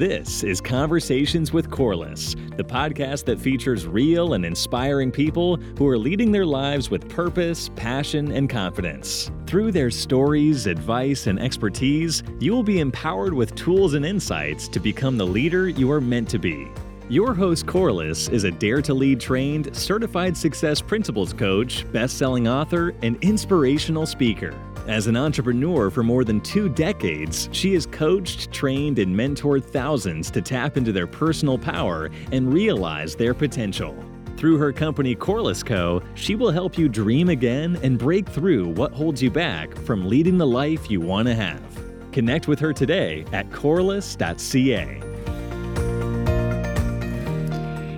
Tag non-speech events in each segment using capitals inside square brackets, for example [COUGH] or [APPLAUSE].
This is Conversations with Corliss, the podcast that features real and inspiring people who are leading their lives with purpose, passion, and confidence. Through their stories, advice, and expertise, you will be empowered with tools and insights to become the leader you are meant to be. Your host, Corliss, is a Dare to Lead trained, certified success principles coach, best selling author, and inspirational speaker. As an entrepreneur for more than two decades, she has coached, trained, and mentored thousands to tap into their personal power and realize their potential. Through her company Corliss Co., she will help you dream again and break through what holds you back from leading the life you want to have. Connect with her today at corliss.ca.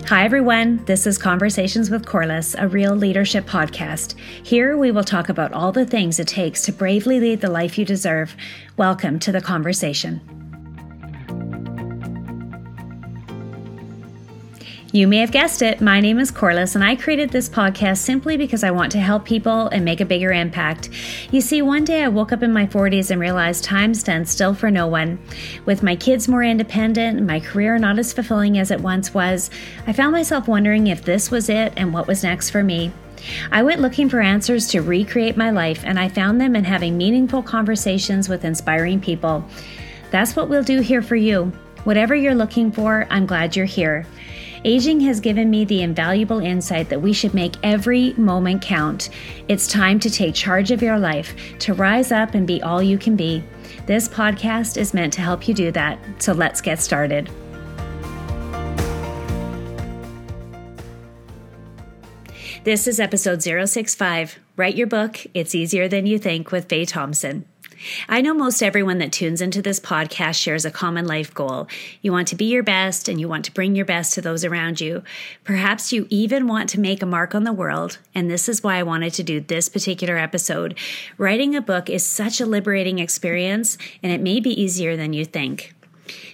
Hi, everyone. This is Conversations with Corliss, a real leadership podcast. Here we will talk about all the things it takes to bravely lead the life you deserve. Welcome to the conversation. You may have guessed it, my name is Corliss, and I created this podcast simply because I want to help people and make a bigger impact. You see, one day I woke up in my 40s and realized time stands still for no one. With my kids more independent, my career not as fulfilling as it once was, I found myself wondering if this was it and what was next for me. I went looking for answers to recreate my life, and I found them in having meaningful conversations with inspiring people. That's what we'll do here for you. Whatever you're looking for, I'm glad you're here. Aging has given me the invaluable insight that we should make every moment count. It's time to take charge of your life, to rise up and be all you can be. This podcast is meant to help you do that, so let's get started. This is episode 065 Write Your Book, It's Easier Than You Think with Faye Thompson. I know most everyone that tunes into this podcast shares a common life goal. You want to be your best and you want to bring your best to those around you. Perhaps you even want to make a mark on the world, and this is why I wanted to do this particular episode. Writing a book is such a liberating experience, and it may be easier than you think.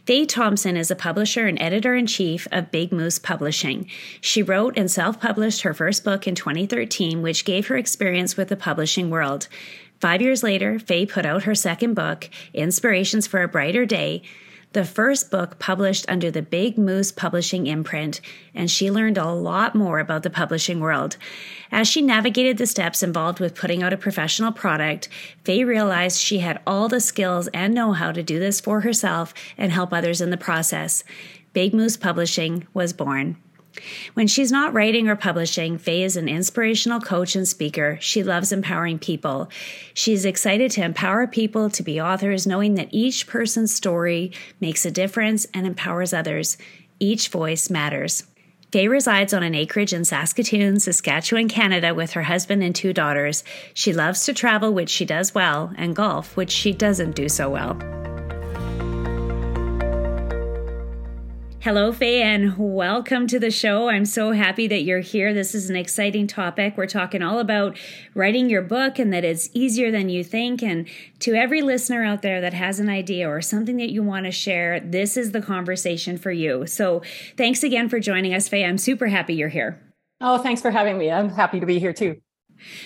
Faye Thompson is a publisher and editor in chief of Big Moose Publishing. She wrote and self published her first book in 2013, which gave her experience with the publishing world. Five years later, Faye put out her second book, Inspirations for a Brighter Day, the first book published under the Big Moose Publishing imprint, and she learned a lot more about the publishing world. As she navigated the steps involved with putting out a professional product, Faye realized she had all the skills and know how to do this for herself and help others in the process. Big Moose Publishing was born. When she's not writing or publishing, Faye is an inspirational coach and speaker. She loves empowering people. She's excited to empower people to be authors, knowing that each person's story makes a difference and empowers others. Each voice matters. Faye resides on an acreage in Saskatoon, Saskatchewan, Canada, with her husband and two daughters. She loves to travel, which she does well, and golf, which she doesn't do so well. Hello, Faye, and welcome to the show. I'm so happy that you're here. This is an exciting topic. We're talking all about writing your book and that it's easier than you think. And to every listener out there that has an idea or something that you want to share, this is the conversation for you. So thanks again for joining us, Faye. I'm super happy you're here. Oh, thanks for having me. I'm happy to be here too.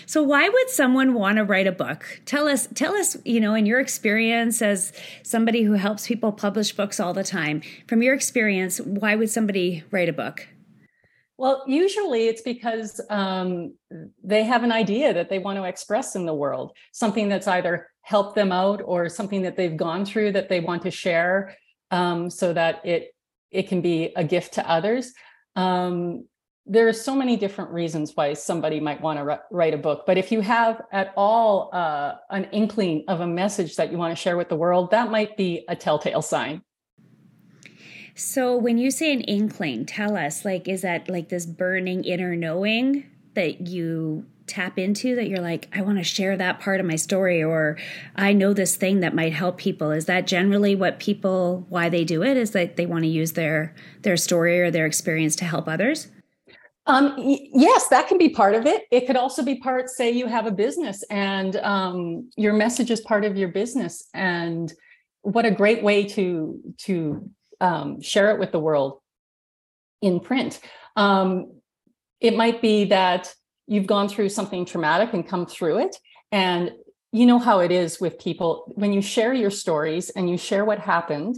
So why would someone want to write a book? Tell us tell us, you know, in your experience as somebody who helps people publish books all the time, from your experience, why would somebody write a book? Well, usually it's because um, they have an idea that they want to express in the world, something that's either helped them out or something that they've gone through that they want to share, um, so that it it can be a gift to others. Um, there are so many different reasons why somebody might want to write a book but if you have at all uh, an inkling of a message that you want to share with the world that might be a telltale sign. So when you say an inkling tell us like is that like this burning inner knowing that you tap into that you're like i want to share that part of my story or i know this thing that might help people. Is that generally what people why they do it is that they want to use their their story or their experience to help others um, yes, that can be part of it. It could also be part, say you have a business and um, your message is part of your business. And what a great way to, to um, share it with the world in print. Um, it might be that you've gone through something traumatic and come through it. And you know how it is with people when you share your stories and you share what happened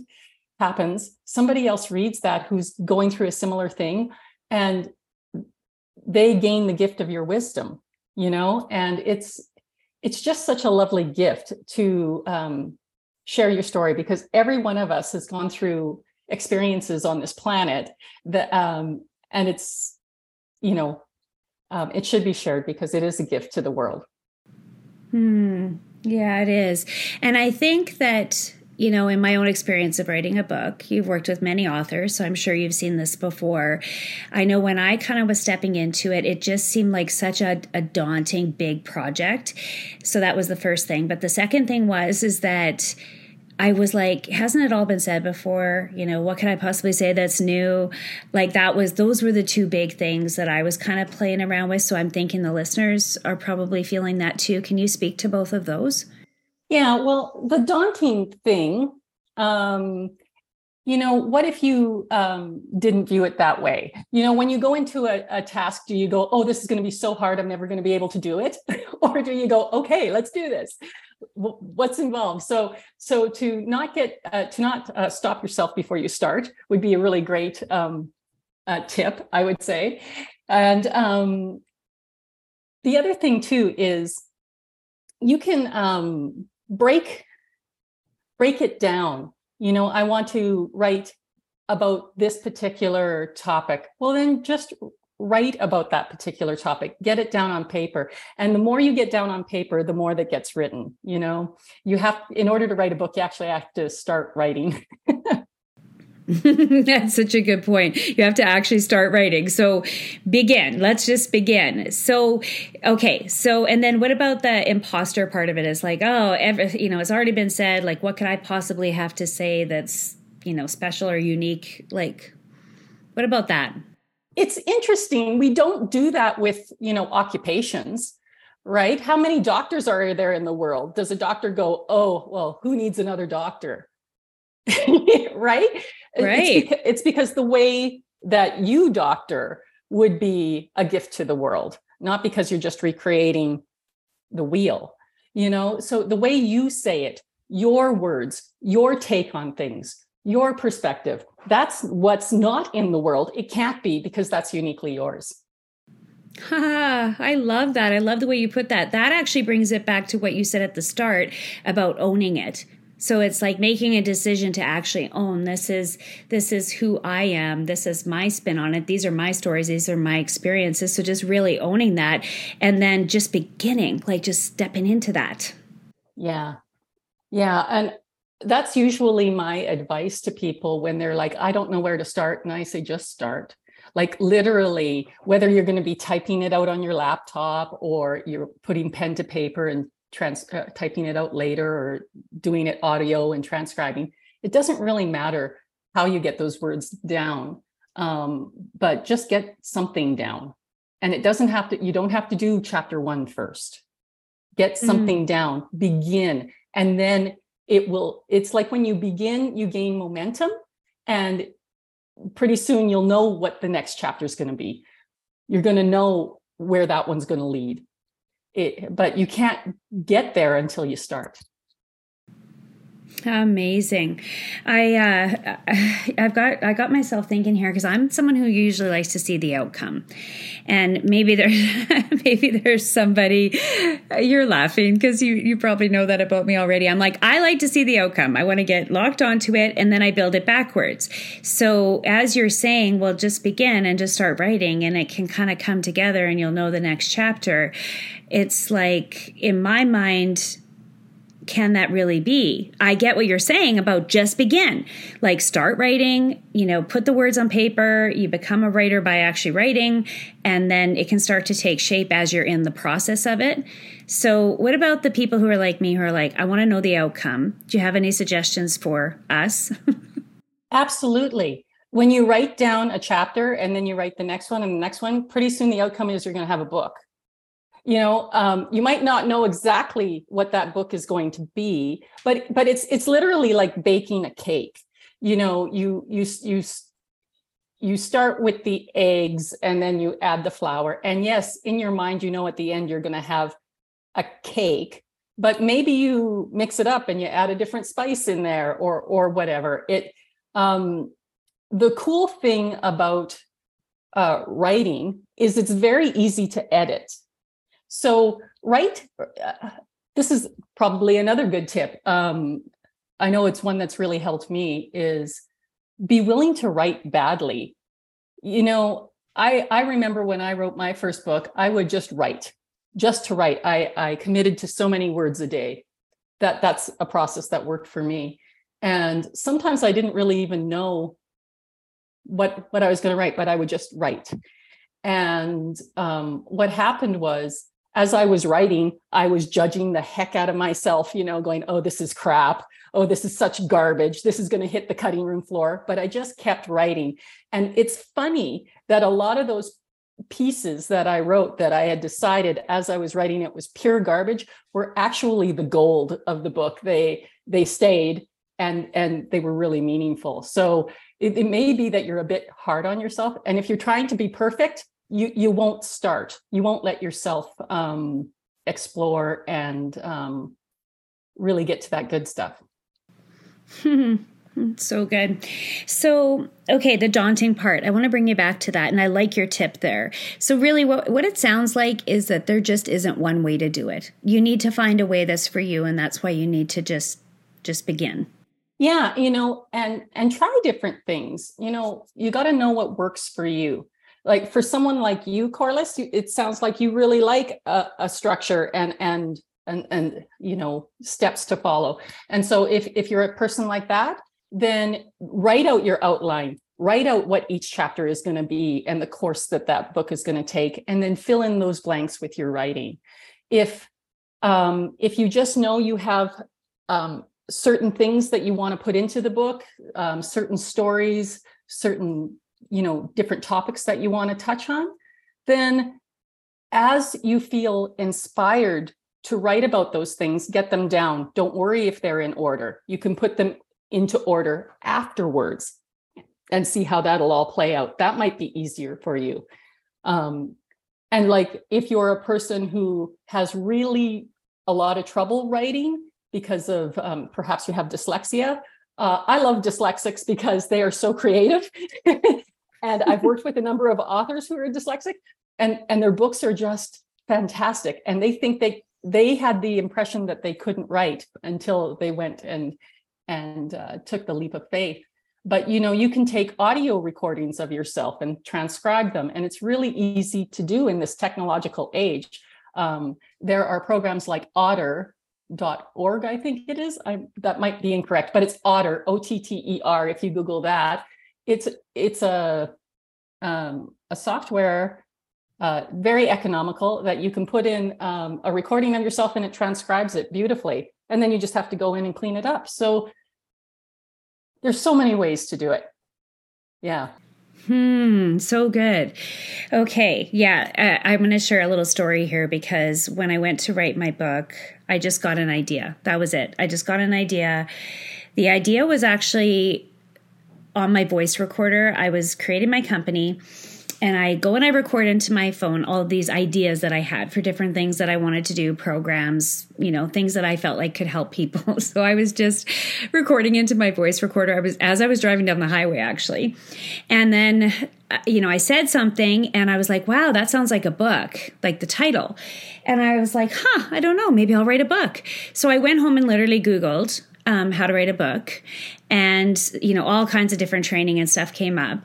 happens somebody else reads that who's going through a similar thing and they gain the gift of your wisdom you know? And it's it's just such a lovely gift to um, share your story because every one of us has gone through experiences on this planet that um, and it's you know um, it should be shared because it is a gift to the world. Hmm. Yeah it is. And i think that you know, in my own experience of writing a book, you've worked with many authors, so I'm sure you've seen this before. I know when I kind of was stepping into it, it just seemed like such a, a daunting, big project. So that was the first thing. But the second thing was, is that I was like, hasn't it all been said before? You know, what can I possibly say that's new? Like that was those were the two big things that I was kind of playing around with. So I'm thinking the listeners are probably feeling that too. Can you speak to both of those? Yeah, well, the daunting thing, um, you know, what if you um, didn't view it that way? You know, when you go into a, a task, do you go, oh, this is going to be so hard, I'm never going to be able to do it? [LAUGHS] or do you go, okay, let's do this? What's involved? So, so to not get, uh, to not uh, stop yourself before you start would be a really great um, uh, tip, I would say. And um, the other thing too is you can um, break break it down. You know i want to write about this particular topic. Well then just write about that particular topic. Get it down on paper. And the more you get down on paper the more that gets written you know? You have in order to write a book you actually have to start writing [LAUGHS] [LAUGHS] That's such a good point. You have to actually start writing. So begin. Let's just begin. So, okay. So, and then what about the imposter part of it? Is like, oh, every, you know, it's already been said. Like, what could I possibly have to say that's, you know, special or unique? Like, what about that? It's interesting. We don't do that with, you know, occupations right? How many doctors are there in the world? Does a doctor go, oh, well, who needs another doctor? [LAUGHS] right? Right. It's [LAUGHS] because, it's because the way that you doctor would be a gift to the world, not because you're just recreating the wheel. You know, so the way you say it, your words, your take on things, your perspective, that's what's not in the world. It can't be because that's uniquely yours. Ha, [LAUGHS] I love that. I love the way you put that. That actually brings it back to what you said at the start about owning it. So it's like making a decision to actually own this is this is who I am. This is my spin on it. These are my stories. These are my experiences. So just really owning that and then just beginning, like just stepping into that. Yeah. Yeah, and that's usually my advice to people when they're like I don't know where to start and I say just start like literally whether you're going to be typing it out on your laptop or you're putting pen to paper and trans uh, typing it out later or doing it audio and transcribing it doesn't really matter how you get those words down um, but just get something down and it doesn't have to you don't have to do chapter one first get mm-hmm. something mm-hmm. down begin and then it will it's like when you begin you gain momentum and pretty soon you'll know what the next chapter is going to be you're going to know where that one's going to lead it, but you can't get there until you start. Amazing. I uh, I've got I got myself thinking here because I'm someone who usually likes to see the outcome, and maybe there's [LAUGHS] maybe there's somebody you're laughing because you you probably know that about me already. I'm like I like to see the outcome. I want to get locked onto it, and then I build it backwards. So as you're saying, well, just begin and just start writing, and it can kind of come together, and you'll know the next chapter. It's like in my mind can that really be? I get what you're saying about just begin. Like start writing, you know, put the words on paper, you become a writer by actually writing, and then it can start to take shape as you're in the process of it. So, what about the people who are like me who are like, I want to know the outcome? Do you have any suggestions for us? [LAUGHS] Absolutely. When you write down a chapter and then you write the next one and the next one, pretty soon the outcome is you're going to have a book you know um, you might not know exactly what that book is going to be but but it's it's literally like baking a cake. You know you you you you start with the eggs and then you add the flour. And yes in your mind you know at the end you're going to have a cake but maybe you mix it up and you add a different spice in there or or whatever. It Um, the cool thing about uh, writing is it's very easy to edit. So write. Uh, this is probably another good tip. Um, I know it's one that's really helped me. Is be willing to write badly. You know, I I remember when I wrote my first book, I would just write, just to write. I I committed to so many words a day. That that's a process that worked for me. And sometimes I didn't really even know what what I was going to write, but I would just write. And um, what happened was, as I was writing, I was judging the heck out of myself, you know, going, "Oh, this is crap. Oh, this is such garbage. This is going to hit the cutting room floor." But I just kept writing, and it's funny that a lot of those pieces that I wrote that I had decided as I was writing it was pure garbage were actually the gold of the book. They they stayed and and they were really meaningful. So it, it may be that you're a bit hard on yourself, and if you're trying to be perfect, you you won't start. You won't let yourself um, explore and um, really get to that good stuff. [LAUGHS] so good. So, okay, the daunting part. I want to bring you back to that and I like your tip there. So really what what it sounds like is that there just isn't one way to do it. You need to find a way that's for you and that's why you need to just just begin yeah you know and and try different things you know you got to know what works for you like for someone like you corliss it sounds like you really like a, a structure and and and and you know steps to follow. And so if if you're a person like that then write out your outline write out what each chapter is going to be and the course that that book is going to take and then fill in those blanks with your writing. If um, if you just know you have um, certain things that you want to put into the book, um, certain stories, certain you know different topics that you want to touch on, then as you feel inspired to write about those things, get them down. Don't worry if they're in order. You can put them into order afterwards and see how that'll all play out. That might be easier for you. Um, and like if you're a person who has really a lot of trouble writing, because of um, perhaps you have dyslexia. Uh, I love dyslexics because they are so creative. [LAUGHS] and I've worked with a number of authors who are dyslexic, and, and their books are just fantastic. And they think they they had the impression that they couldn't write until they went and and uh, took the leap of faith. But you know, you can take audio recordings of yourself and transcribe them, and it's really easy to do in this technological age. Um, there are programs like Otter dot org i think it is i that might be incorrect but it's otter o-t-t-e-r if you google that it's it's a um, a software uh, very economical that you can put in um, a recording of yourself and it transcribes it beautifully and then you just have to go in and clean it up so there's so many ways to do it yeah Hmm, so good. Okay, yeah, uh, I'm going to share a little story here because when I went to write my book, I just got an idea. That was it. I just got an idea. The idea was actually on my voice recorder. I was creating my company and I go and I record into my phone all these ideas that I had for different things that I wanted to do, programs, you know, things that I felt like could help people. [LAUGHS] So I was just recording into my voice recorder. I was as I was driving down the highway actually. And then uh, you know, I said something and I was like, wow, that sounds like a book, like the title. And I was like, huh, I don't know, maybe I'll write a book. So I went home and literally Googled um, how to write a book. And, you know, all kinds of different training and stuff came up.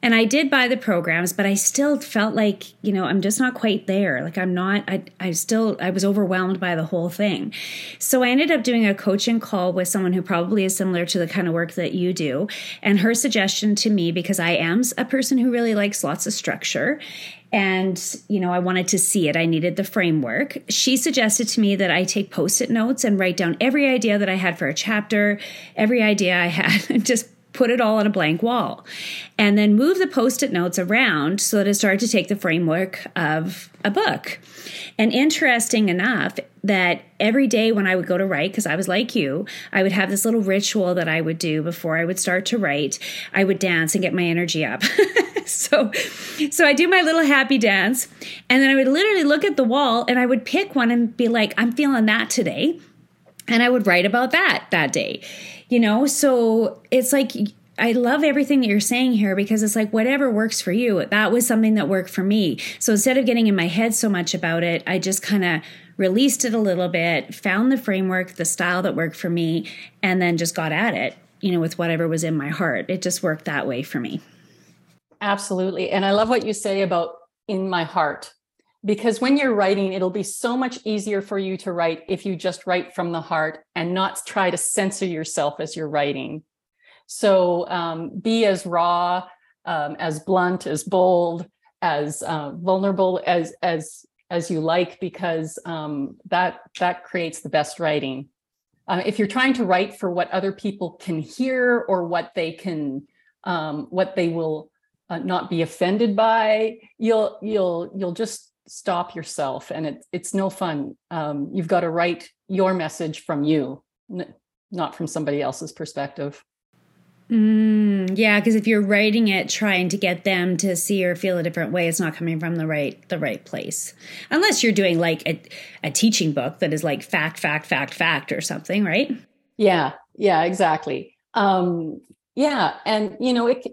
And I did buy the programs, but I still felt like, you know, I'm just not quite there. Like I'm not, I, I still, I was overwhelmed by the whole thing. So I ended up doing a coaching call with someone who probably is similar to the kind of work that you do. And her suggestion to me, because I am a person who really likes lots of structure and you know i wanted to see it i needed the framework she suggested to me that i take post-it notes and write down every idea that i had for a chapter every idea i had [LAUGHS] just put it all on a blank wall, and then move the post it notes around so that it started to take the framework of a book. And interesting enough, that every day when I would go to write, because I was like you, I would have this little ritual that I would do before I would start to write. I would dance and get my energy up. [LAUGHS] so, so I do my little happy dance, and then I would literally look at the wall and I would pick one and be like, I'm feeling that today. And I would write about that that day you know so it's like I love everything that you're saying here because it's like whatever works for you. That was something that worked for me. So instead of getting in my head so much about it, I just kind of released it a little bit, found the framework, the style that worked for me, and then just got at it, you know, with whatever was in my heart. It just worked that way for me. Absolutely. And I love what you say about in my heart because when you're writing, it'll be so much easier for you to write if you just write from the heart and not try to censor yourself as you're writing. So um, be as raw, um, as blunt, as bold, as uh, vulnerable as as as you like, because um, that that creates the best writing. Uh, if you're trying to write for what other people can hear or what they can, um, what they will uh, not be offended by, you'll you'll you'll just stop yourself, and it's it's no fun. Um, you've got to write your message from you, n- not from somebody else's perspective. Mm, yeah, because if you're writing it trying to get them to see or feel a different way, it's not coming from the right the right place. Unless you're doing like a, a teaching book that is like fact, fact, fact, fact, or something, right? Yeah, yeah, exactly. Um, yeah, and you know, it,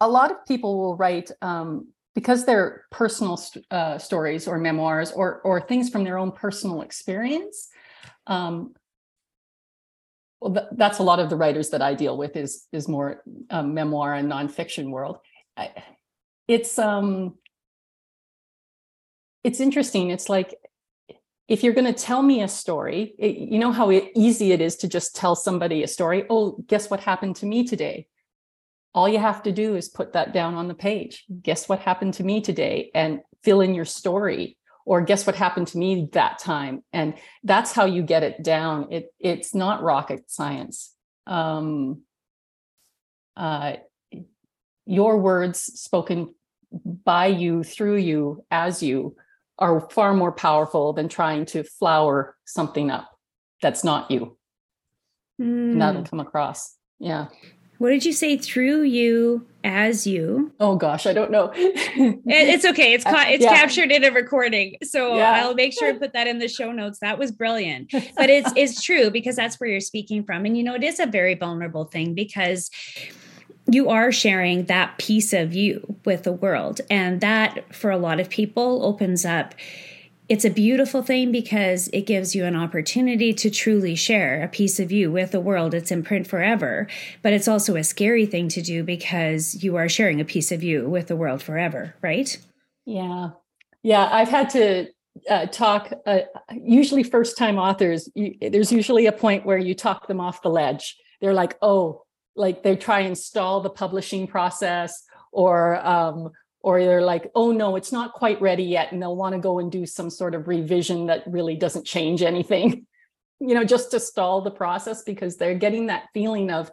a lot of people will write um, because they're personal uh, stories or memoirs or or things from their own personal experience. Um, well, th- that's a lot of the writers that I deal with is is more um, memoir and nonfiction world. I, it's um, it's interesting. It's like if you're going to tell me a story, it, you know how easy it is to just tell somebody a story. Oh, guess what happened to me today? All you have to do is put that down on the page. Guess what happened to me today, and fill in your story or guess what happened to me that time and that's how you get it down it it's not rocket science um, uh, your words spoken by you through you as you are far more powerful than trying to flower something up that's not you mm. and that'll hmm. come across yeah what did you say through you as you? Oh gosh, I don't know. [LAUGHS] it's okay. It's ca- it's yeah. captured in a recording, so yeah. I'll make sure to put that in the show notes. That was brilliant, but it's [LAUGHS] it's true because that's where you're speaking from, and you know it is a very vulnerable thing because you are sharing that piece of you with the world, and that for a lot of people opens up it's a beautiful thing because it gives you an opportunity to truly share a piece of you with the world. It's in print forever, but it's also a scary thing to do because you are sharing a piece of you with the world forever, right? Yeah. Yeah. I've had to uh, talk, uh, usually first time authors, you, there's usually a point where you talk them off the ledge. They're like, oh, like they try and stall the publishing process or, um, or they're like, oh no, it's not quite ready yet. And they'll want to go and do some sort of revision that really doesn't change anything, [LAUGHS] you know, just to stall the process because they're getting that feeling of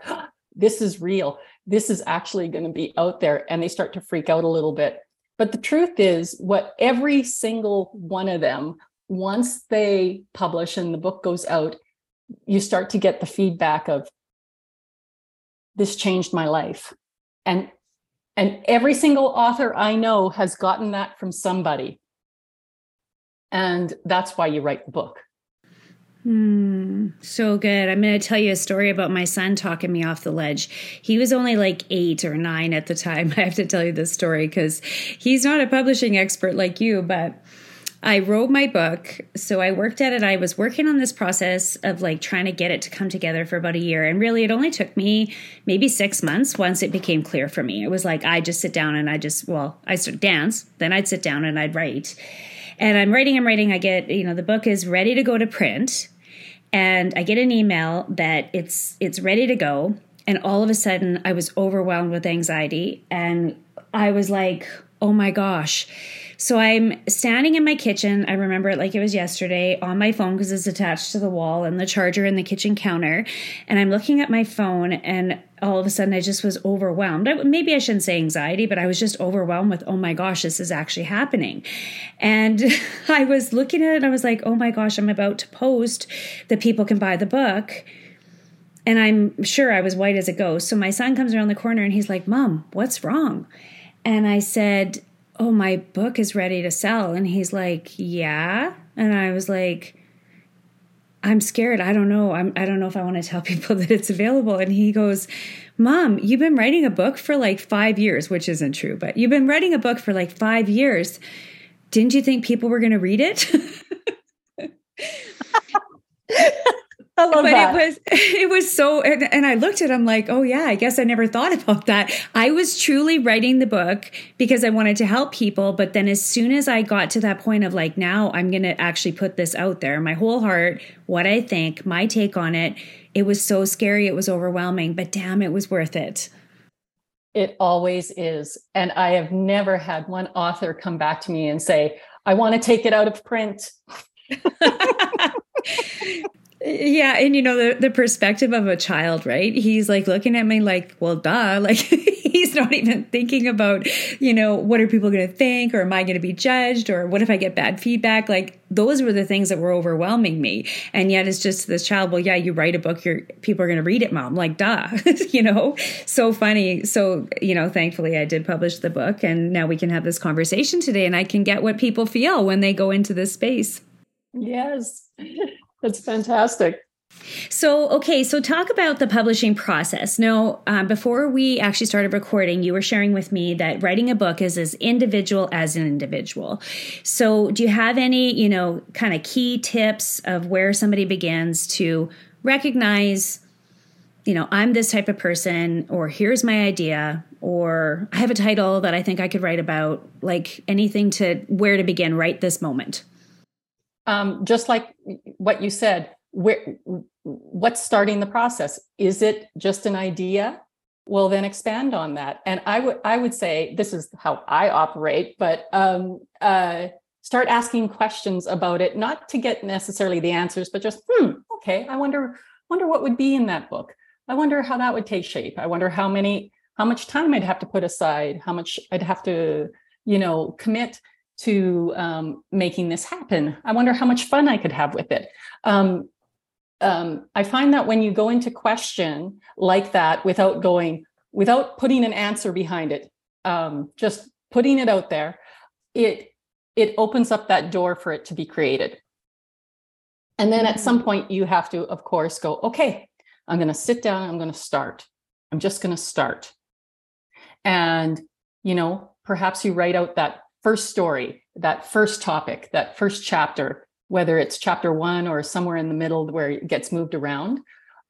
this is real. This is actually going to be out there. And they start to freak out a little bit. But the truth is, what every single one of them, once they publish and the book goes out, you start to get the feedback of this changed my life. And and every single author I know has gotten that from somebody. And that's why you write the book. Hmm, so good. I'm going to tell you a story about my son talking me off the ledge. He was only like eight or nine at the time. [LAUGHS] I have to tell you this story because he's not a publishing expert like you, but I wrote my book. So I worked at it. I was working on this process of like trying to get it to come together for about a year. And really, it only took me maybe six months once it became clear for me. It was like I just sit down and I just, well, I start dance, then I'd sit down and I'd write. And I'm writing, I'm writing. I get, you know, the book is ready to go to print. And I get an email that it's it's ready to go. And all of a sudden I was overwhelmed with anxiety. And I was like, oh my gosh so I'm standing in my kitchen. I remember it like it was yesterday on my phone because it's attached to the wall and the charger in the kitchen counter. And I'm looking at my phone and all of a sudden I just was overwhelmed. Maybe I shouldn't say anxiety, but I was just overwhelmed with, oh my gosh, this is actually happening. And [LAUGHS] I was looking at it, I was like, oh my gosh, I'm about to post that people can buy the book. And I'm sure I was white as a ghost. So my son comes around the corner and he's like, Mom, what's wrong? And I said, oh, my book is ready to sell. And he's like, yeah. And I was like, I'm scared. I don't know. I'm, I don't know if I want to tell [LAUGHS] people that it's available. And he goes, Mom, you've been writing a book for like five years, which isn't true, but you've been writing a book for like five years. Didn't you think people were going to read it? [LAUGHS] [LAUGHS] I love but that. it was [LAUGHS] it was so and, and I looked at him like, oh yeah, I guess I never thought [LAUGHS] about that. I was truly writing the book because I wanted to help people, but then as soon as I got to that point of like now I'm going to actually put this out there, my whole heart, what I think, my take on it, it was so scary, it was overwhelming, but damn, it was worth it. It always is. And I have never had one author come back to me and say, I want to take it out of print. [LAUGHS] Yeah, and you know the the perspective of a child, right? He's like looking at me like, "Well, duh." [LAUGHS] Like he's not even thinking about, you know, what are people going to think or am I going to be judged or what if I get bad feedback? Like those were the things that were overwhelming me. And yet it's just this child, "Well, yeah, you write a book, your people are going to read it, mom." Like, duh. [LAUGHS] you know? So funny. So, you know, thankfully I did publish the book and now we can have this conversation today and I can get what people feel when they go into this space. Yes. [LAUGHS] That's fantastic. So, okay, so talk about the publishing process. Now, um, before we actually started recording, you were sharing with me that writing a book is as individual as an individual. So, do you have any, you know, kind of key tips of where somebody begins to recognize, you know, I'm this type of person, or here's my idea, or I have a title that I think I could write about, like anything to where to begin right this moment? Um, just like what you said, where what's starting the process? Is it just an idea? Well, then expand on that. And I would I would say this is how I operate, but um, uh, start asking questions about it, not to get necessarily the answers, but just hmm, okay, I wonder wonder what would be in that book. I wonder how that would take shape. I wonder how many how much time I'd have to put aside, how much I'd have to you know commit to um, making this happen. I wonder how much fun I could have with it. Um, um, I find that when you go into question like that without going, without putting an answer behind it, um, just putting it out there, it it opens up that door for it to be created. And then at some mm-hmm. point, you have to, of course, go, okay, I'm going to sit down, I'm going to start. I'm just going to start. And, you know, perhaps you write out that first story, that first topic, that first chapter, whether it's chapter one or somewhere in the middle where it gets moved around.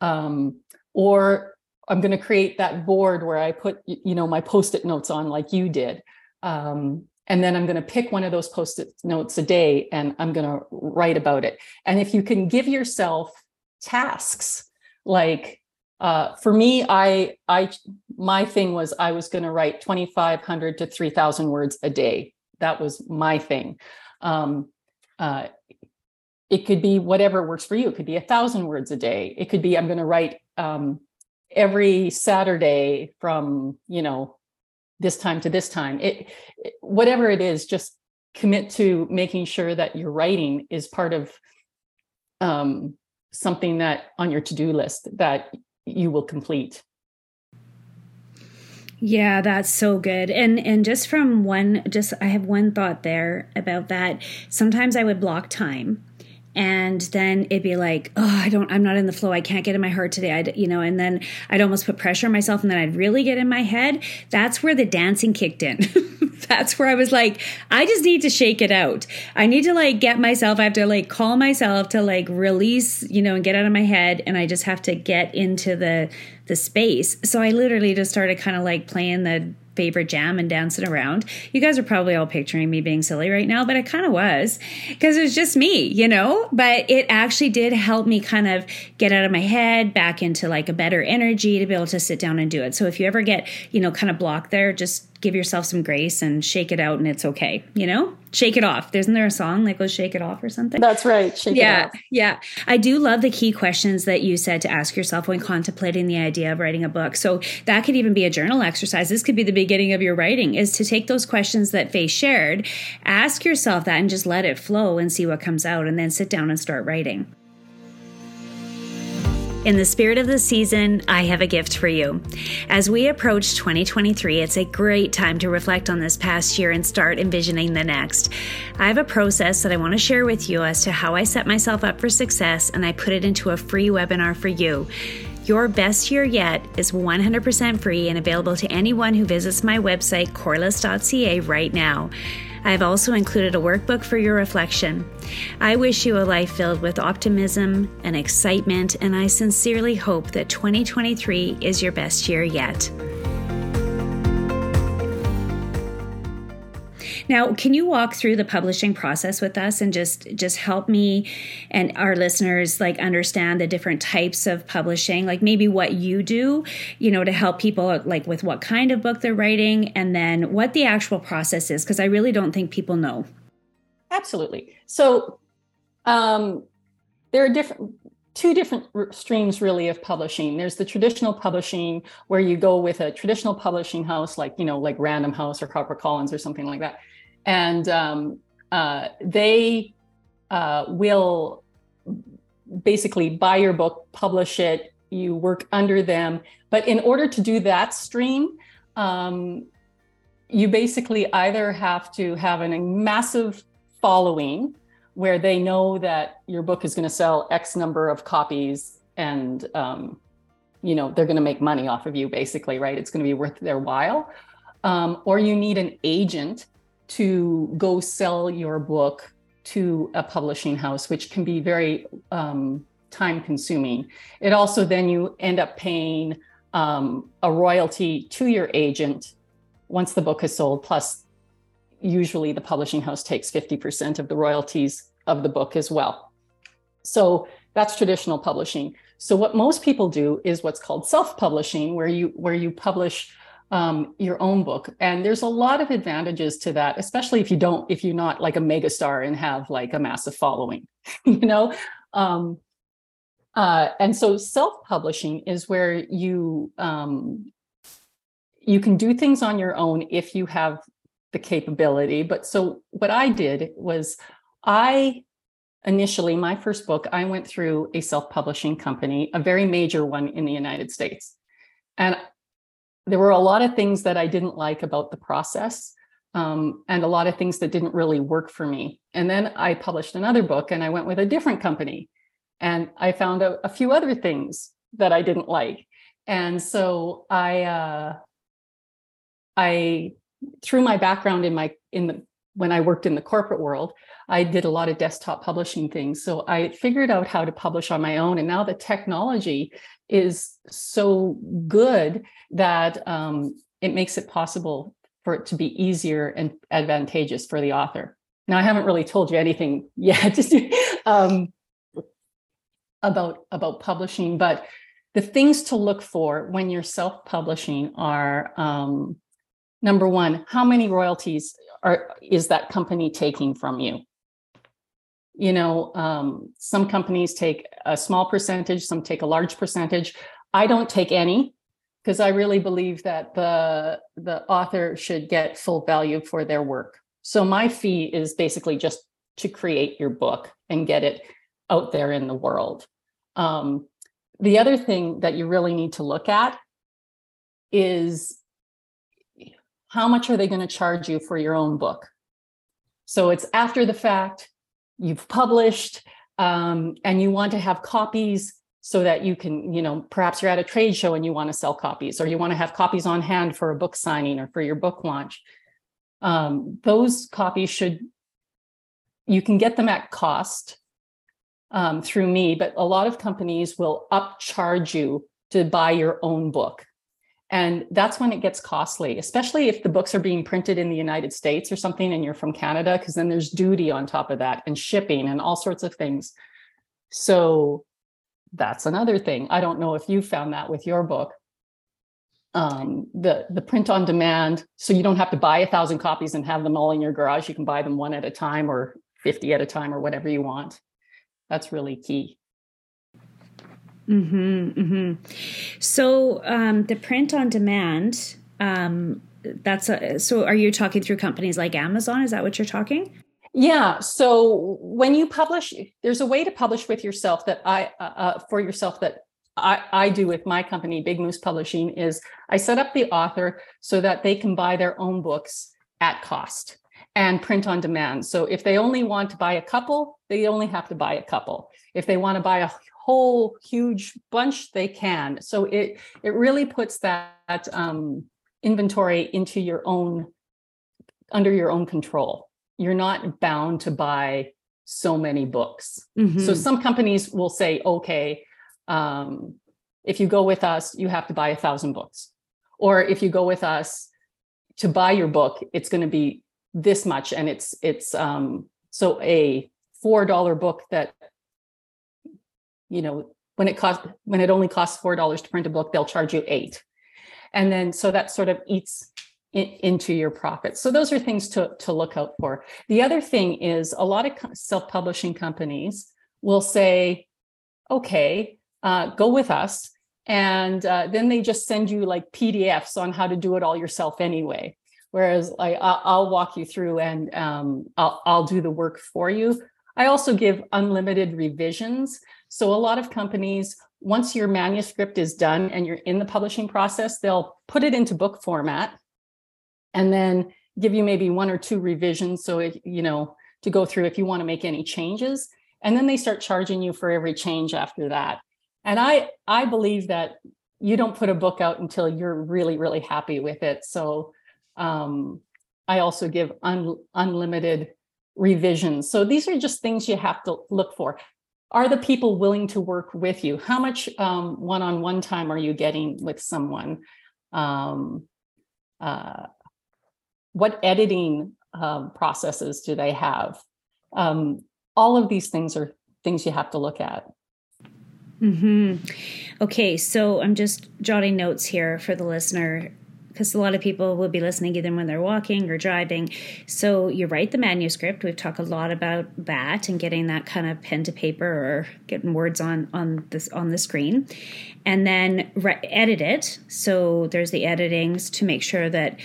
Um, or I'm going to create that board where I put, you know, my post-it notes on like you did. Um, and then I'm going to pick one of those post-it notes a day and I'm going to write about it. And if you can give yourself tasks like uh, for me, I I my thing was I was going to write 2,500 to 3,000 words a day that was my thing. Um, uh, it could be whatever works for you. It could be a thousand words a day. It could be I'm going to write um, every Saturday from you know this time to this time. It, it, whatever it is, just commit to making sure that your writing is part of um, something that on your to-do list that you will complete. Yeah, that's so good. And and just from one just I have one thought there about that. Sometimes I would block time and then it'd be like oh i don't i'm not in the flow. I can't get in my heart today. I you know and then i'd almost put pressure on myself and then i'd really get in my head. That's where the dancing kicked in. [LAUGHS] That's where i was like i just need to shake it out. I need to like get myself i have to like call myself to like release you know and get out of my head and i just have to get into the the space. So i literally just started kind of like playing the favorite jam and dancing around. You guys are probably all picturing me being silly right now, but I kind of was because it was just me, you know? But it actually did help me kind of get out of my head, back into like a better energy to be able to sit down and do it. So if you ever get, you know, kind of blocked there, just give yourself some grace and shake it out and it's okay, you know? Shake it off. Isn't there a song that oh, goes shake it off or something? That's right. Shake yeah, Yeah. I do love the key questions that you said to ask yourself when contemplating the idea of writing a book. So that could even be a journal exercise. This could be the beginning of your writing is to take those questions that Faye shared, ask yourself that and just let it flow and see what comes out and then sit down and start writing. In the spirit of the season, I have a gift for you. As we approach 2023, it's a great time to reflect on this past year and start envisioning the next. I have a process that I want to share with you as to how I set myself up for success, and I put it into a free webinar for you. Your best year yet is 100% free and available to anyone who visits my website, corliss.ca, right now. I've also included a workbook for your reflection. I wish you a life filled with optimism and excitement, and I sincerely hope that 2023 is your best year yet. Now, can you walk through the publishing process with us and just just help me and our listeners like understand the different types of publishing, like maybe what you do, you know, to help people like with what kind of book they're writing and then what the actual process is because I really don't think people know. Absolutely. So, um there are different two different streams really of publishing there's the traditional publishing where you go with a traditional publishing house like you know like random house or harpercollins or something like that and um, uh, they uh, will basically buy your book, publish it, you work under them. But in order to do that stream, um, you basically either have to have a massive following where they know that your book is going to sell X number of copies and um, you know they're going to make money off of you basically right it's going to be worth their while um, or you need an agent to go sell your book to a publishing house, which can be very um, time consuming. It also then you end up paying um, a royalty to your agent once the book is sold, plus usually the publishing house takes 50% of the royalties of the book as well. So that's traditional publishing. So what most people do is what's called self-publishing, where you where you publish um, your own book. And there's a lot of advantages to that, especially if you don't, if you're not like a megastar and have like a massive following, [LAUGHS] you know? Um, uh, and so self-publishing is where you um, you can do things on your own if you have the capability. But so what I did was I initially my first book I went through a self-publishing company, a very major one in the United States. And there were a lot of things that I didn't like about the process. Um, and a lot of things that didn't really work for me. And then I published another book and I went with a different company. And I found a, a few other things that I didn't like. And so I, uh, I, through my background in my, in the, when I worked in the corporate world, I did a lot of desktop publishing things. So I figured out how to publish on my own. And now the technology is so good that um, it makes it possible for it to be easier and advantageous for the author. Now, I haven't really told you anything [LAUGHS] yet um, about about publishing, but the things to look for when you're self-publishing are um, number one, how many royalties are is that company taking from you? you know um, some companies take a small percentage some take a large percentage. I don't take any because i really believe that the the author should get full value for their work. So my fee is basically just to create your book and get it out there in the world. Um, the other thing that you really need to look at is how much are they going to charge you for your own book? So it's after the fact you've published um, and you want to have copies so that you can you know perhaps you're at a trade show and you want to sell copies or you want to have copies on hand for a book signing or for your book launch. Um, those copies should you can get them at cost um, through me but a lot of companies will upcharge you to buy your own book and that's when it gets costly, especially if the books are being printed in the United States or something and you're from Canada, because then there's duty on top of that and shipping and all sorts of things. So that's another thing. I don't know if you found that with your book. Um, the the print on demand, so you don't have to buy a thousand copies and have them all in your garage. You can buy them one at a time or 50 at a time or whatever you want. That's really key. Mm-hmm, mm-hmm. So um, the print on demand, um, that's a, so are you talking through companies like Amazon? Is that what you're talking? Yeah. So when you publish, there's a way to publish with yourself that I, uh, uh, for yourself that I, I do with my company, Big Moose Publishing, is I set up the author so that they can buy their own books at cost and print on demand. So if they only want to buy a couple, they only have to buy a couple. If they want to buy a whole huge bunch, they can. So it it really puts that um, inventory into your own under your own control. You're not bound to buy so many books. Mm-hmm. So some companies will say, okay, um, if you go with us, you have to buy a thousand books. Or if you go with us to buy your book, it's going to be this much. And it's it's um, so a four dollar book that you know when it cost when it only costs four dollars to print a book, they'll charge you eight. And then so that sort of eats in, into your profits. So those are things to, to look out for. The other thing is a lot of self-publishing companies will say, okay, uh, go with us. And uh, then they just send you like PDFs on how to do it all yourself anyway. Whereas like, I'll walk you through and um, I'll, I'll do the work for you. I also give unlimited revisions. So a lot of companies, once your manuscript is done and you're in the publishing process, they'll put it into book format and then give you maybe one or two revisions. So, it, you know, to go through if you want to make any changes. And then they start charging you for every change after that and i i believe that you don't put a book out until you're really really happy with it so um, i also give un, unlimited revisions so these are just things you have to look for are the people willing to work with you? How much um, one-on-one time are you getting with someone? Um, uh, what editing um, processes do they have? Um, all of these things are things you have to look at. Hmm. Okay, so I'm just jotting notes here for the listener because a lot of people will be listening either when they're walking or driving. So you write the manuscript. We've talked a lot about that and getting that kind of pen to paper or getting words on on this on the screen, and then re- edit it. So there's the editings to make sure that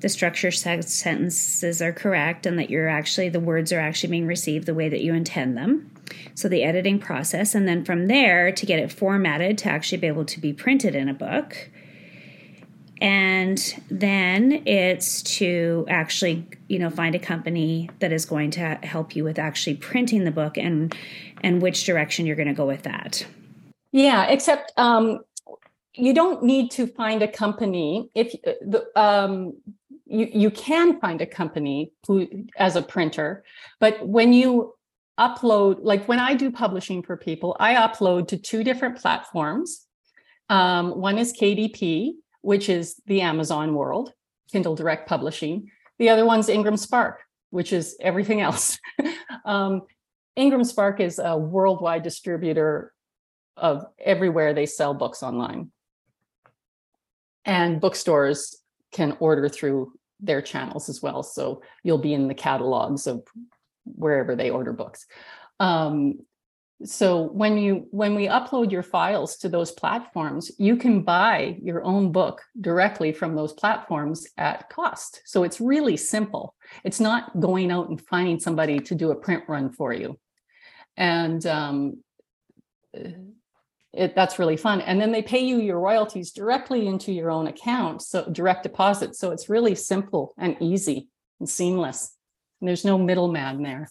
the structure sentences are correct and that you're actually the words are actually being received the way that you intend them. So the editing process, and then from there to get it formatted to actually be able to be printed in a book. And then it's to actually, you know, find a company that is going to help you with actually printing the book and and which direction you're going to go with that. Yeah, except um, you don't need to find a company if the um, you you can find a company who as a printer, but when you upload, like when I do publishing for people, I upload to two different platforms. Um, one is KDP, which is the Amazon world, Kindle Direct Publishing. The other one's Ingram Spark, which is everything [LAUGHS] else. um, Ingram Spark is a worldwide distributor of everywhere they sell books online. And bookstores can order through their channels as well. So you'll be in the catalogs of wherever they order books. Um, so when you when we upload your files to those platforms, you can buy your own book directly from those platforms at cost. So it's really simple. It's not going out and finding somebody to do a print run for you, and um, it, that's really fun. And then they pay you your royalties directly into your own account, so direct deposit. So it's really simple and easy and seamless. And there's no middleman there.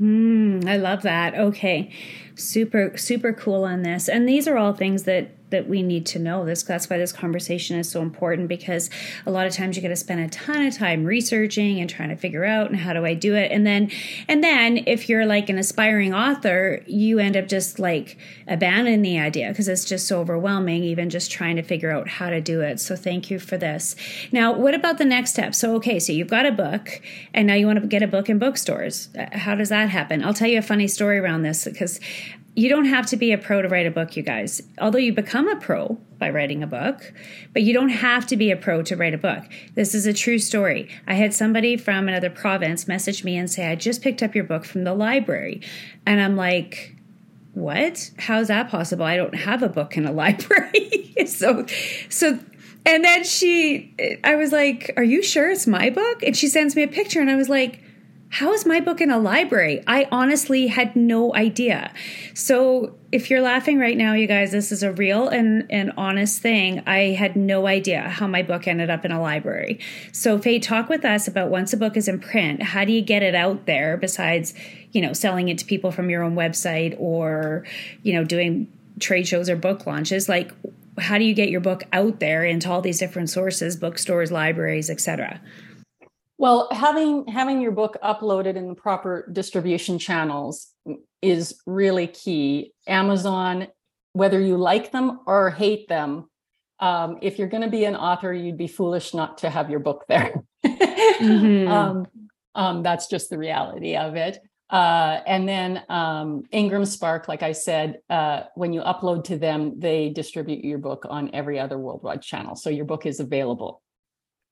Mm, I love that. Okay. Super, super cool on this. And these are all things that that we need to know this. That's why this conversation is so important because a lot of times you got to spend a ton of time researching and trying to figure out and how do i do it? And then and then if you're like an aspiring author you end up just like abandoning the idea because it's just so overwhelming even just trying to figure out how to do it. So thank you for this. Now what about the next step? So okay so you've got a book and now you want to get a book in bookstores. How does that happen? I'll tell you a funny story around this because you don't have to be a pro to write a book, you guys. Although you become a pro by writing a book, but you don't have to be a pro to write a book. This is a true story. I had somebody from another province message me and say, I just picked up your book from the library. And I'm like, what? How's that possible? I don't have a book in a [LAUGHS] library. [LAUGHS] so, so, and then she, I was like, are you sure it's my book? And she sends me a picture and I was like, how is my book in a library? I honestly had no idea. So if you're laughing right now, you guys, this is a real and, and honest thing. I had no idea how my book ended up in a library. So Faye, talk with us about once a book is in print, how do you get it out there besides, you know, selling it to people from your own website or, you know, doing trade shows or book launches? Like how do you get your book out there into all these different sources, bookstores, libraries, etc.? Well, having having your book uploaded in the proper distribution channels is really key. Amazon, whether you like them or hate them, um, if you're going to be an author, you'd be foolish not to have your book there. [LAUGHS] mm-hmm. um, um, that's just the reality of it. Uh, and then um, Ingram Spark, like I said, uh, when you upload to them, they distribute your book on every other worldwide channel. So your book is available.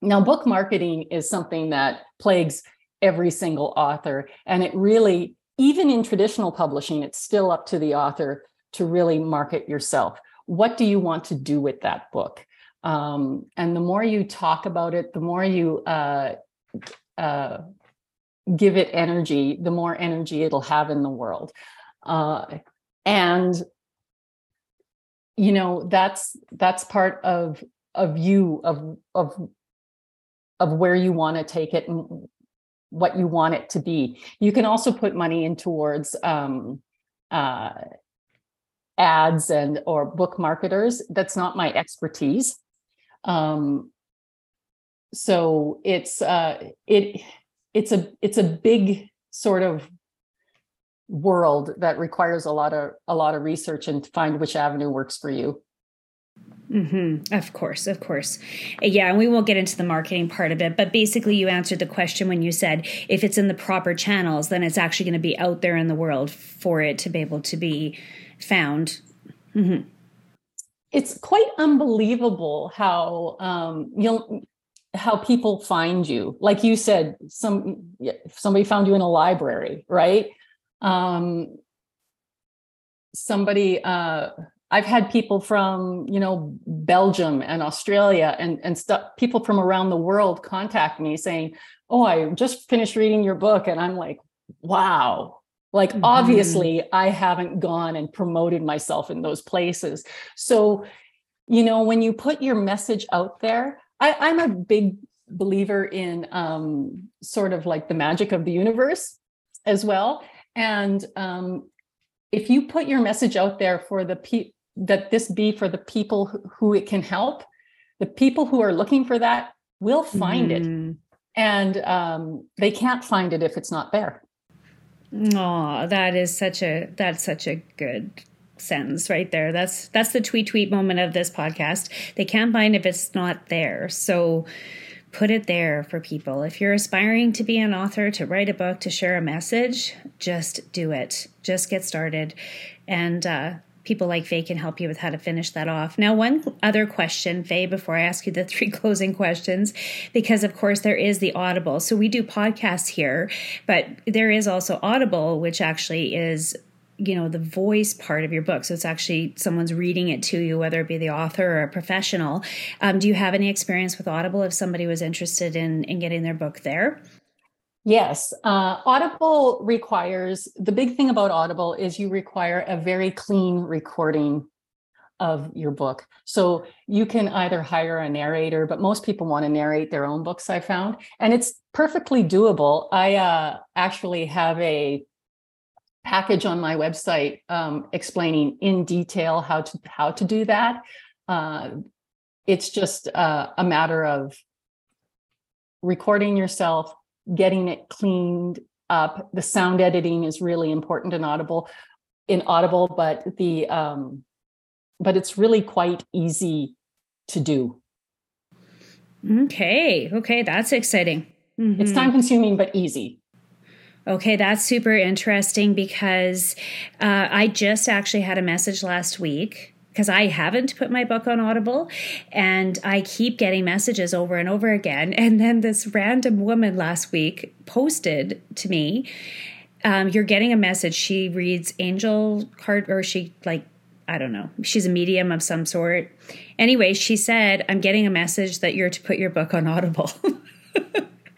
Now, book marketing is something that plagues every single author. And it really, even in traditional publishing, it's still up to the author to really market yourself. What do you want to do with that book? Um, and the more you talk about it, the more you uh, uh, give it energy, the more energy it'll have in the world. Uh, and you know that's that's part of of you of of of where you want to take it and what you want it to be. You can also put money in towards um, uh, ads and or book marketers. That's not my expertise. Um, so it's uh, it it's a it's a big sort of world that requires a lot of a lot of research and find which avenue works for you. Mm-hmm. Of course, of course. Yeah, and we won't get into the marketing part of it, but basically, you answered the question when you said if it's in the proper channels, then it's actually going to be out there in the world for it to be able to be found. Mm-hmm. It's quite unbelievable how um, you'll how people find you. Like you said, some somebody found you in a library, right? Um, somebody. Uh, I've had people from, you know, Belgium and Australia and, and stuff, people from around the world contact me saying, Oh, I just finished reading your book. And I'm like, wow. Like, mm-hmm. obviously, I haven't gone and promoted myself in those places. So, you know, when you put your message out there, I, I'm a big believer in um, sort of like the magic of the universe as well. And um, if you put your message out there for the people, that this be for the people who, it can help. The people who are looking for that will find mm. it and um, they can't find it if it's not there. Oh that is such a that's such a good sentence right there. That's that's the tweet tweet moment of this podcast. They can't find if it's not there. So put it there for people. If you're aspiring to be an author to write a book to share a message just do it. Just get started. And uh, people like Faye can help you with how to finish that off. Now, one other question, Faye, before I ask you the [LAUGHS] three closing questions, because of course there is the Audible. So we do podcasts here, but there is also Audible, which actually is you know the voice part of your book so it's actually someone's reading it to you whether it be the author or a professional um, do you have any experience with audible if somebody was interested in in getting their book there Yes, uh, Audible requires the big thing about Audible is you require a very clean recording of your book. So you can either hire a narrator, but most people want to narrate their own books, I found, and it's perfectly doable. I uh, actually have a package on my website um, explaining in detail how to how to do that. Uh, it's just uh, a matter of recording yourself getting it cleaned up. The sound editing is really important in Audible, in Audible, but the um, but it's really quite easy to do. Okay, okay, that's exciting. Mm-hmm. It's time consuming, but easy. Okay, that's super interesting because uh, I just actually had a message last week because I haven't put my book on Audible and I keep getting messages over and over again. [LAUGHS] And then this random woman last week posted to me, um, You're getting a message. She reads angel card, or she like, I don't know, she's a medium of some sort. Anyway, she said, I'm getting a message that you're to put your book on Audible. [LAUGHS]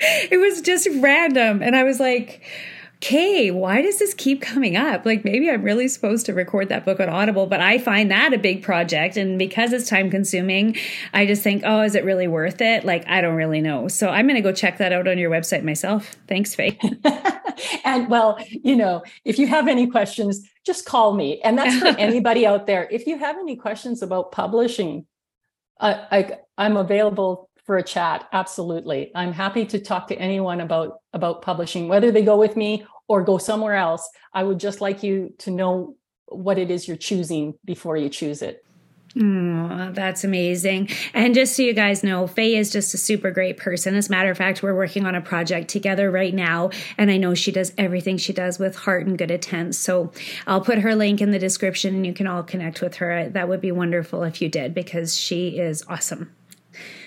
it was just random. And I was like, okay, why does this keep coming up? Like maybe I'm really supposed to record that book on Audible, but I find that a big project. And because it's time consuming, I just think, oh, is it really worth it? Like, I don't really know. So I'm going to go check that out on your website myself. Thanks, Faye. [LAUGHS] and well, you know, if you have any questions, just call me. And that's for [LAUGHS] anybody out there. If you have any questions about publishing, uh, I, I'm available for a chat absolutely i'm happy to talk to anyone about about publishing whether they go with me or go somewhere else i would just like you to know what it is you're choosing before you choose it Oh, that's amazing. And just so you guys know, Faye is just a super great person. As a matter of fact, we're working on a project together right now. And I know she does everything she does with heart and good intent. So I'll put her link in the description and you can all connect with her. That would be wonderful if you did because she is awesome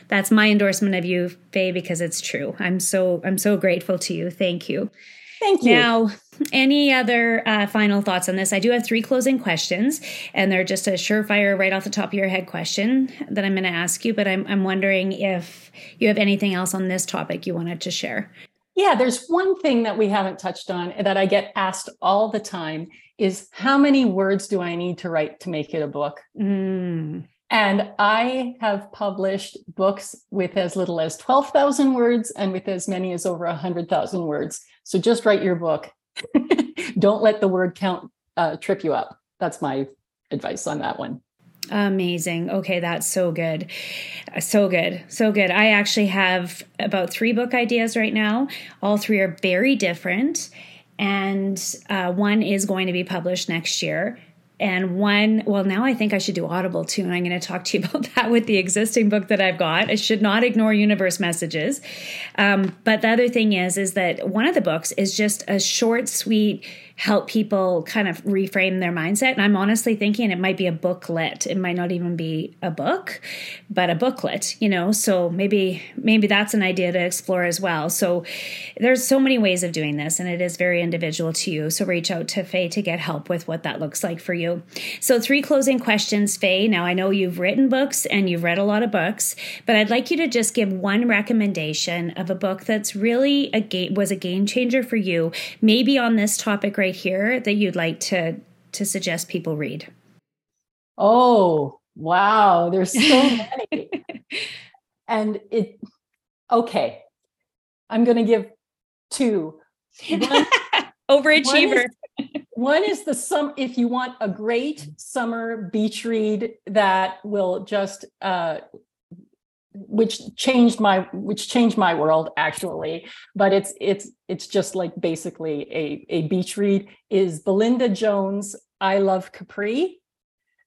that's my endorsement of you, Faye, because it's true. I'm so I'm so grateful to you. Thank you. Thank you. Now, any other uh, final thoughts on this? I do have three closing questions, and they're just a surefire, right off the top of your head question that I'm going to ask you. But I'm, I'm wondering if you have anything else on this topic you wanted to share. Yeah, there's one thing that we haven't touched on that I get asked all the time is how many words do I need to write to make it a book? Mm. And I have published books with as little as 12,000 words and with as many as over 100,000 words. So just write your book. [LAUGHS] Don't let the word count uh, trip you up. That's my advice on that one. Amazing. Okay, that's so good. So good. So good. I actually have about three book ideas right now. All three are very different. And uh, one is going to be published next year and one well now i think i should do audible too and i'm going to talk to you [LAUGHS] about that with the existing book that i've got. I should not ignore universe messages. Um, but the other thing is is that one of the books is just a short sweet help people kind of reframe their mindset. And I'm honestly thinking it might be a booklet. It might not even be a book, but a booklet, you know. So maybe maybe that's an idea to explore as well. So there's so many ways of doing this and it is very individual to you. So reach out to Faye to get help with what that looks like for you. So three closing questions, Faye. Now I know you've written books and you've read a lot of books, but I'd like you to just give one recommendation of a book that's really a game was a game changer for you, maybe on this topic right right here that you'd like to to suggest people read? Oh, wow, there's so [LAUGHS] many. and it okay. I'm going to give two. One, [LAUGHS] Overachiever. One is, one is the sum if you want a great summer beach read that will just uh, which changed my which changed my world actually but it's it's it's just like basically a a beach read is belinda jones i love capri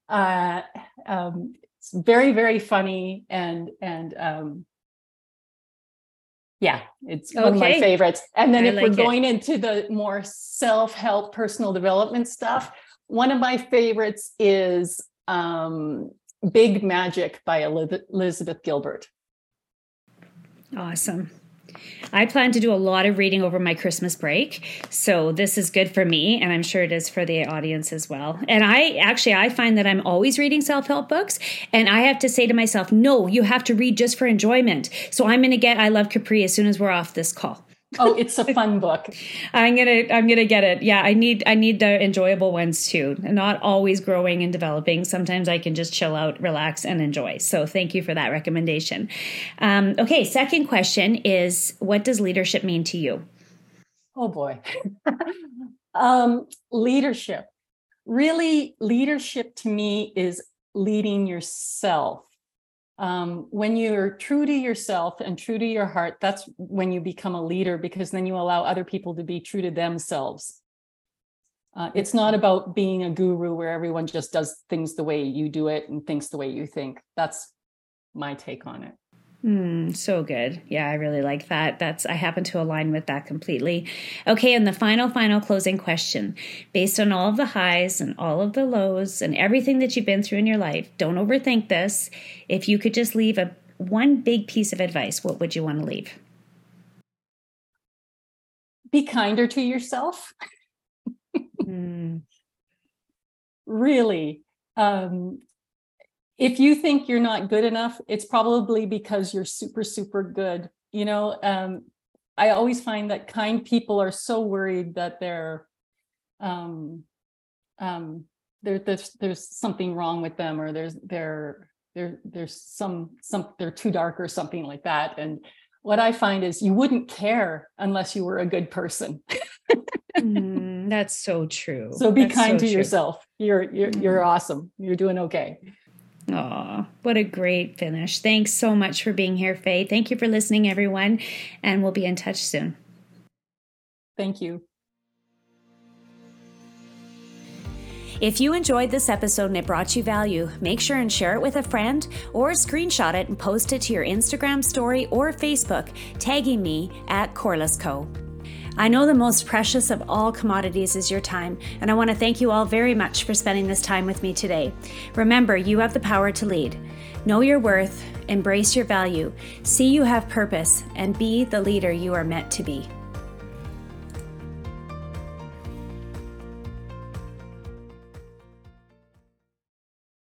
uh um it's very very funny and and um yeah it's okay. one of my favorites and then I if like we're it. going into the more self-help personal development stuff one of my favorites is um Big Magic by Elizabeth Gilbert. Awesome. I plan to do a lot of reading over my Christmas break. So this is good for me and I'm sure it is for the audience as well. And I actually I find that I'm always reading self-help books and I have to say to myself, "No, you have to read just for enjoyment." So I'm going to get I love Capri as soon as we're off this call oh, it's a fun book. [LAUGHS] I'm gonna I'm gonna get it. Yeah, I need I need the enjoyable ones too. Not always growing and developing. Sometimes I can just chill out, relax, and enjoy. So thank you for that recommendation. Um, okay, second question is what does leadership mean to you? Oh boy. [LAUGHS] um, leadership. Really, leadership to me is leading yourself um, when you're true to yourself and true to your heart, that's when you become a leader because then you allow other people to be true to themselves. Uh, it's not about being a guru where everyone just does things the way you do it and thinks the way you think. That's my take on it. Mm, so good. Yeah, I really like that. That's I happen to align with that completely. Okay, and the final, final closing question. Based on all of the highs and all of the lows and everything that you've been through in your life, don't overthink this. If you could just leave a one big piece of advice, what would you want to leave? Be kinder to yourself. mm. [LAUGHS] Really. Um, if you think you're not good enough, it's probably because you're super, super good. You know, um, I always find that kind people are so worried that they're um um there, there's there's something wrong with them or there's there there there's some some they're too dark or something like that and what i find is you wouldn't care unless you were a good person mm, that's so true so be that's kind so to true. yourself you're you're Mm. you're awesome you're doing okay Aw, what a great finish. Thanks so much for being here, Faye. Thank you for listening, everyone, and we'll be in touch soon. thank you If you enjoyed this episode and it brought you value, make sure and share it with a friend or screenshot it and post it to your Instagram story or Facebook, tagging me at Corliss Co. I know the most precious of all commodities is your time, and I want to thank you all very much for spending this time with me today. Remember, you have the power to lead. Know your worth, embrace your value, see you have purpose, and be the leader you are meant to be.